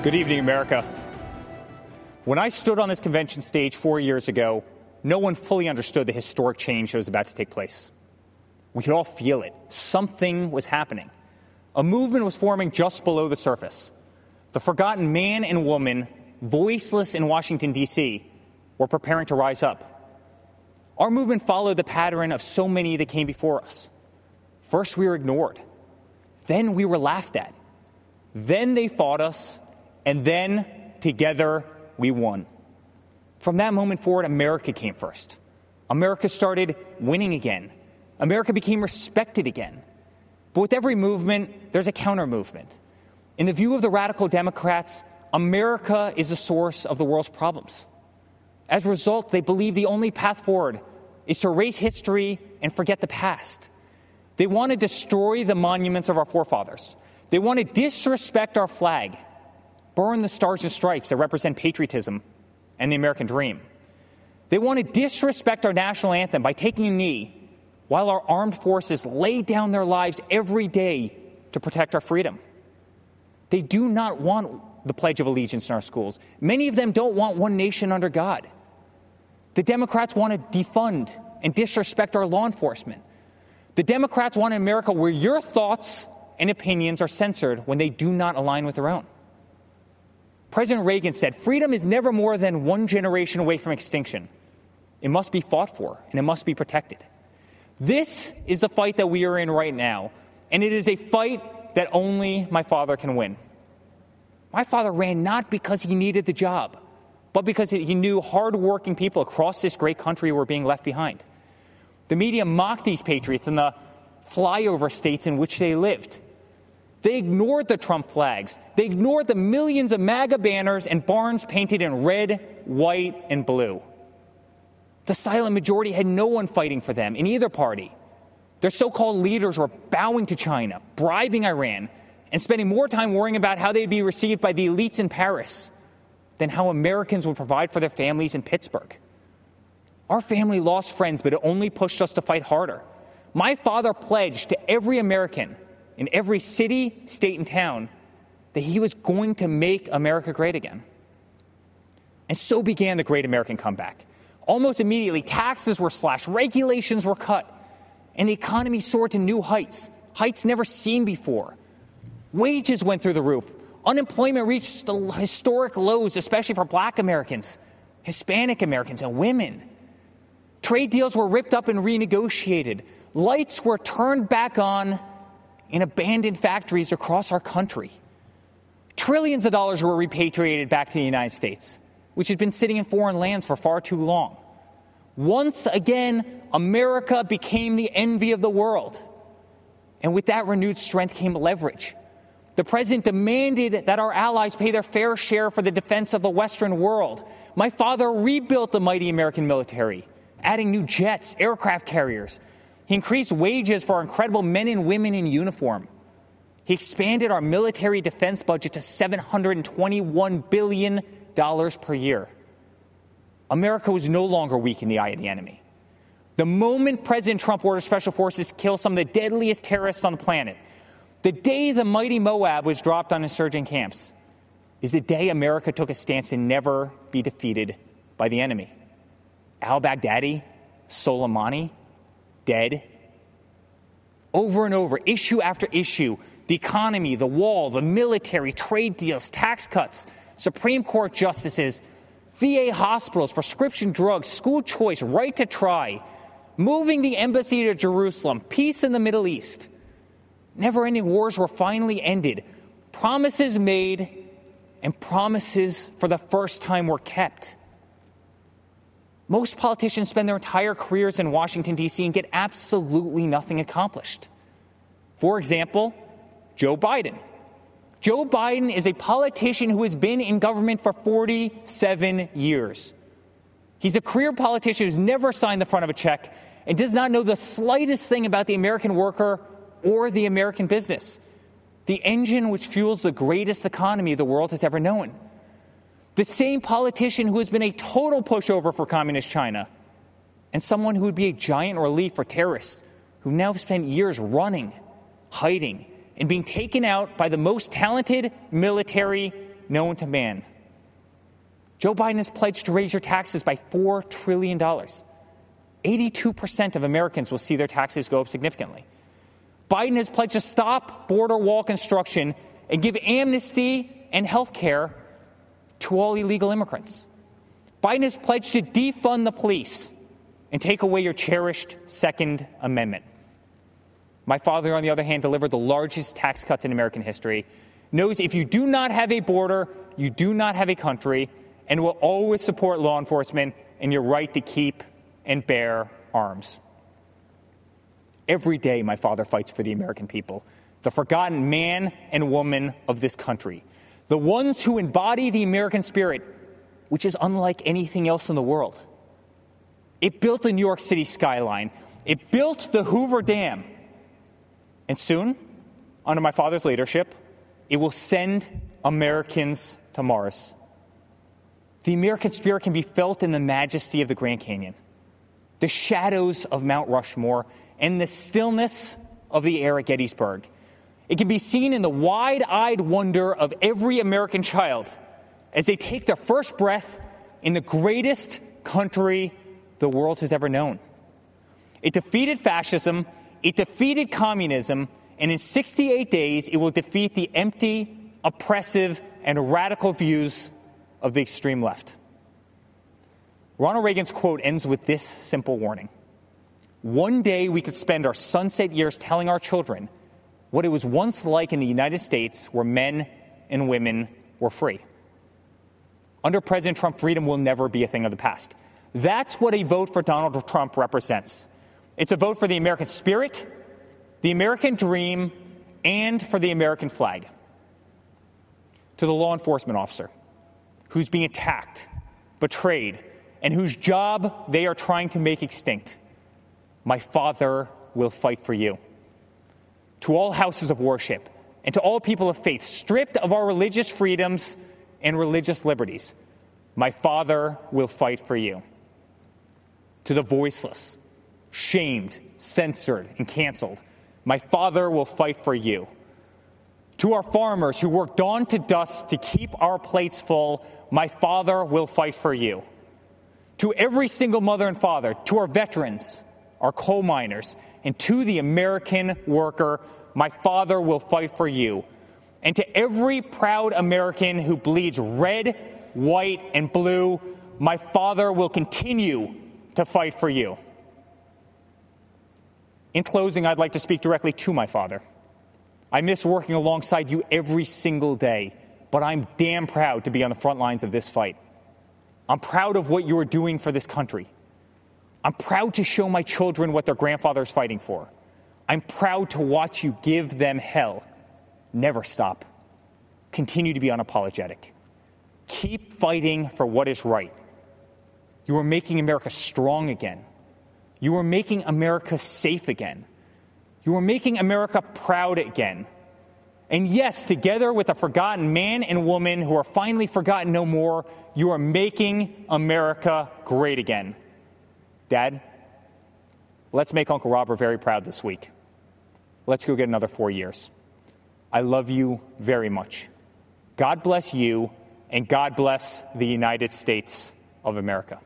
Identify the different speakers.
Speaker 1: Good evening, America. When I stood on this convention stage four years ago, no one fully understood the historic change that was about to take place. We could all feel it. Something was happening. A movement was forming just below the surface. The forgotten man and woman, voiceless in Washington, D.C., were preparing to rise up. Our movement followed the pattern of so many that came before us. First, we were ignored. Then, we were laughed at. Then, they fought us and then together we won. From that moment forward, America came first. America started winning again. America became respected again. But with every movement, there's a counter movement. In the view of the radical Democrats, America is the source of the world's problems. As a result, they believe the only path forward is to erase history and forget the past. They want to destroy the monuments of our forefathers. They want to disrespect our flag burn the stars and stripes that represent patriotism and the American dream. They want to disrespect our national anthem by taking a knee while our armed forces lay down their lives every day to protect our freedom. They do not want the Pledge of Allegiance in our schools. Many of them don't want one nation under God. The Democrats want to defund and disrespect our law enforcement. The Democrats want an America where your thoughts and opinions are censored when they do not align with their own. President Reagan said, Freedom is never more than one generation away from extinction. It must be fought for and it must be protected. This is the fight that we are in right now, and it is a fight that only my father can win. My father ran not because he needed the job, but because he knew hardworking people across this great country were being left behind. The media mocked these patriots in the flyover states in which they lived. They ignored the Trump flags. They ignored the millions of MAGA banners and barns painted in red, white, and blue. The silent majority had no one fighting for them in either party. Their so called leaders were bowing to China, bribing Iran, and spending more time worrying about how they'd be received by the elites in Paris than how Americans would provide for their families in Pittsburgh. Our family lost friends, but it only pushed us to fight harder. My father pledged to every American in every city, state, and town that he was going to make America great again. And so began the great American comeback. Almost immediately, taxes were slashed, regulations were cut, and the economy soared to new heights, heights never seen before. Wages went through the roof. Unemployment reached historic lows, especially for black Americans, Hispanic Americans, and women. Trade deals were ripped up and renegotiated. Lights were turned back on in abandoned factories across our country. Trillions of dollars were repatriated back to the United States, which had been sitting in foreign lands for far too long. Once again, America became the envy of the world. And with that renewed strength came leverage. The president demanded that our allies pay their fair share for the defense of the Western world. My father rebuilt the mighty American military, adding new jets, aircraft carriers, he increased wages for our incredible men and women in uniform. He expanded our military defense budget to $721 billion per year. America was no longer weak in the eye of the enemy. The moment President Trump ordered special forces to kill some of the deadliest terrorists on the planet, the day the mighty Moab was dropped on insurgent camps, is the day America took a stance to never be defeated by the enemy. Al Baghdadi, Soleimani, dead. Over and over, issue after issue, the economy, the wall, the military, trade deals, tax cuts, Supreme Court justices, VA hospitals, prescription drugs, school choice, right to try, moving the embassy to Jerusalem, peace in the Middle East. Never ending wars were finally ended. Promises made and promises for the first time were kept. Most politicians spend their entire careers in Washington, D.C. and get absolutely nothing accomplished. For example, Joe Biden. Joe Biden is a politician who has been in government for 47 years. He's a career politician who's never signed the front of a check and does not know the slightest thing about the American worker or the American business, the engine which fuels the greatest economy the world has ever known. The same politician who has been a total pushover for communist China and someone who would be a giant relief for terrorists who now have spent years running, hiding, and being taken out by the most talented military known to man. Joe Biden has pledged to raise your taxes by $4 trillion. 82% of Americans will see their taxes go up significantly. Biden has pledged to stop border wall construction and give amnesty and health care to all illegal immigrants. Biden has pledged to defund the police and take away your cherished Second Amendment. My father, on the other hand, delivered the largest tax cuts in American history, knows if you do not have a border, you do not have a country, and will always support law enforcement and your right to keep and bear arms. Every day, my father fights for the American people, the forgotten man and woman of this country, the ones who embody the American spirit, which is unlike anything else in the world. It built the New York City skyline, it built the Hoover Dam. And soon, under my father's leadership, it will send Americans to Mars. The American spirit can be felt in the majesty of the Grand Canyon, the shadows of Mount Rushmore, and the stillness of the air at Gettysburg. It can be seen in the wide eyed wonder of every American child as they take their first breath in the greatest country the world has ever known. It defeated fascism, it defeated communism, and in 68 days, it will defeat the empty, oppressive, and radical views of the extreme left. Ronald Reagan's quote ends with this simple warning One day we could spend our sunset years telling our children what it was once like in the United States where men and women were free. Under President Trump, freedom will never be a thing of the past. That's what a vote for Donald Trump represents. It's a vote for the American spirit, the American dream, and for the American flag. To the law enforcement officer who's being attacked, betrayed, and whose job they are trying to make extinct, my Father will fight for you to all houses of worship and to all people of faith, stripped of our religious freedoms and religious liberties. My Father will fight for you. To the voiceless, shamed, censored, and canceled, my Father will fight for you. To our farmers who work dawn to dusk to keep our plates full, my Father will fight for you. To every single mother and father, to our veterans, our coal miners, and to the American worker, my Father will fight for you. And to every proud American who bleeds red, white, and blue, my Father will continue to fight for you. In closing, I'd like to speak directly to my Father. I miss working alongside you every single day, but I'm damn proud to be on the front lines of this fight. I'm proud of what you are doing for this country. I'm proud to show my children what their grandfather is fighting for. I'm proud to watch you give them hell. Never stop. Continue to be unapologetic. Keep fighting for what is right. You are making America strong again. You are making America safe again. You are making America proud again. And yes, together with a forgotten man and woman who are finally forgotten no more, you are making America great again. Dad, let's make Uncle Robert very proud this week. Let's go get another four years. I love you very much. God bless you, and God bless the United States of America.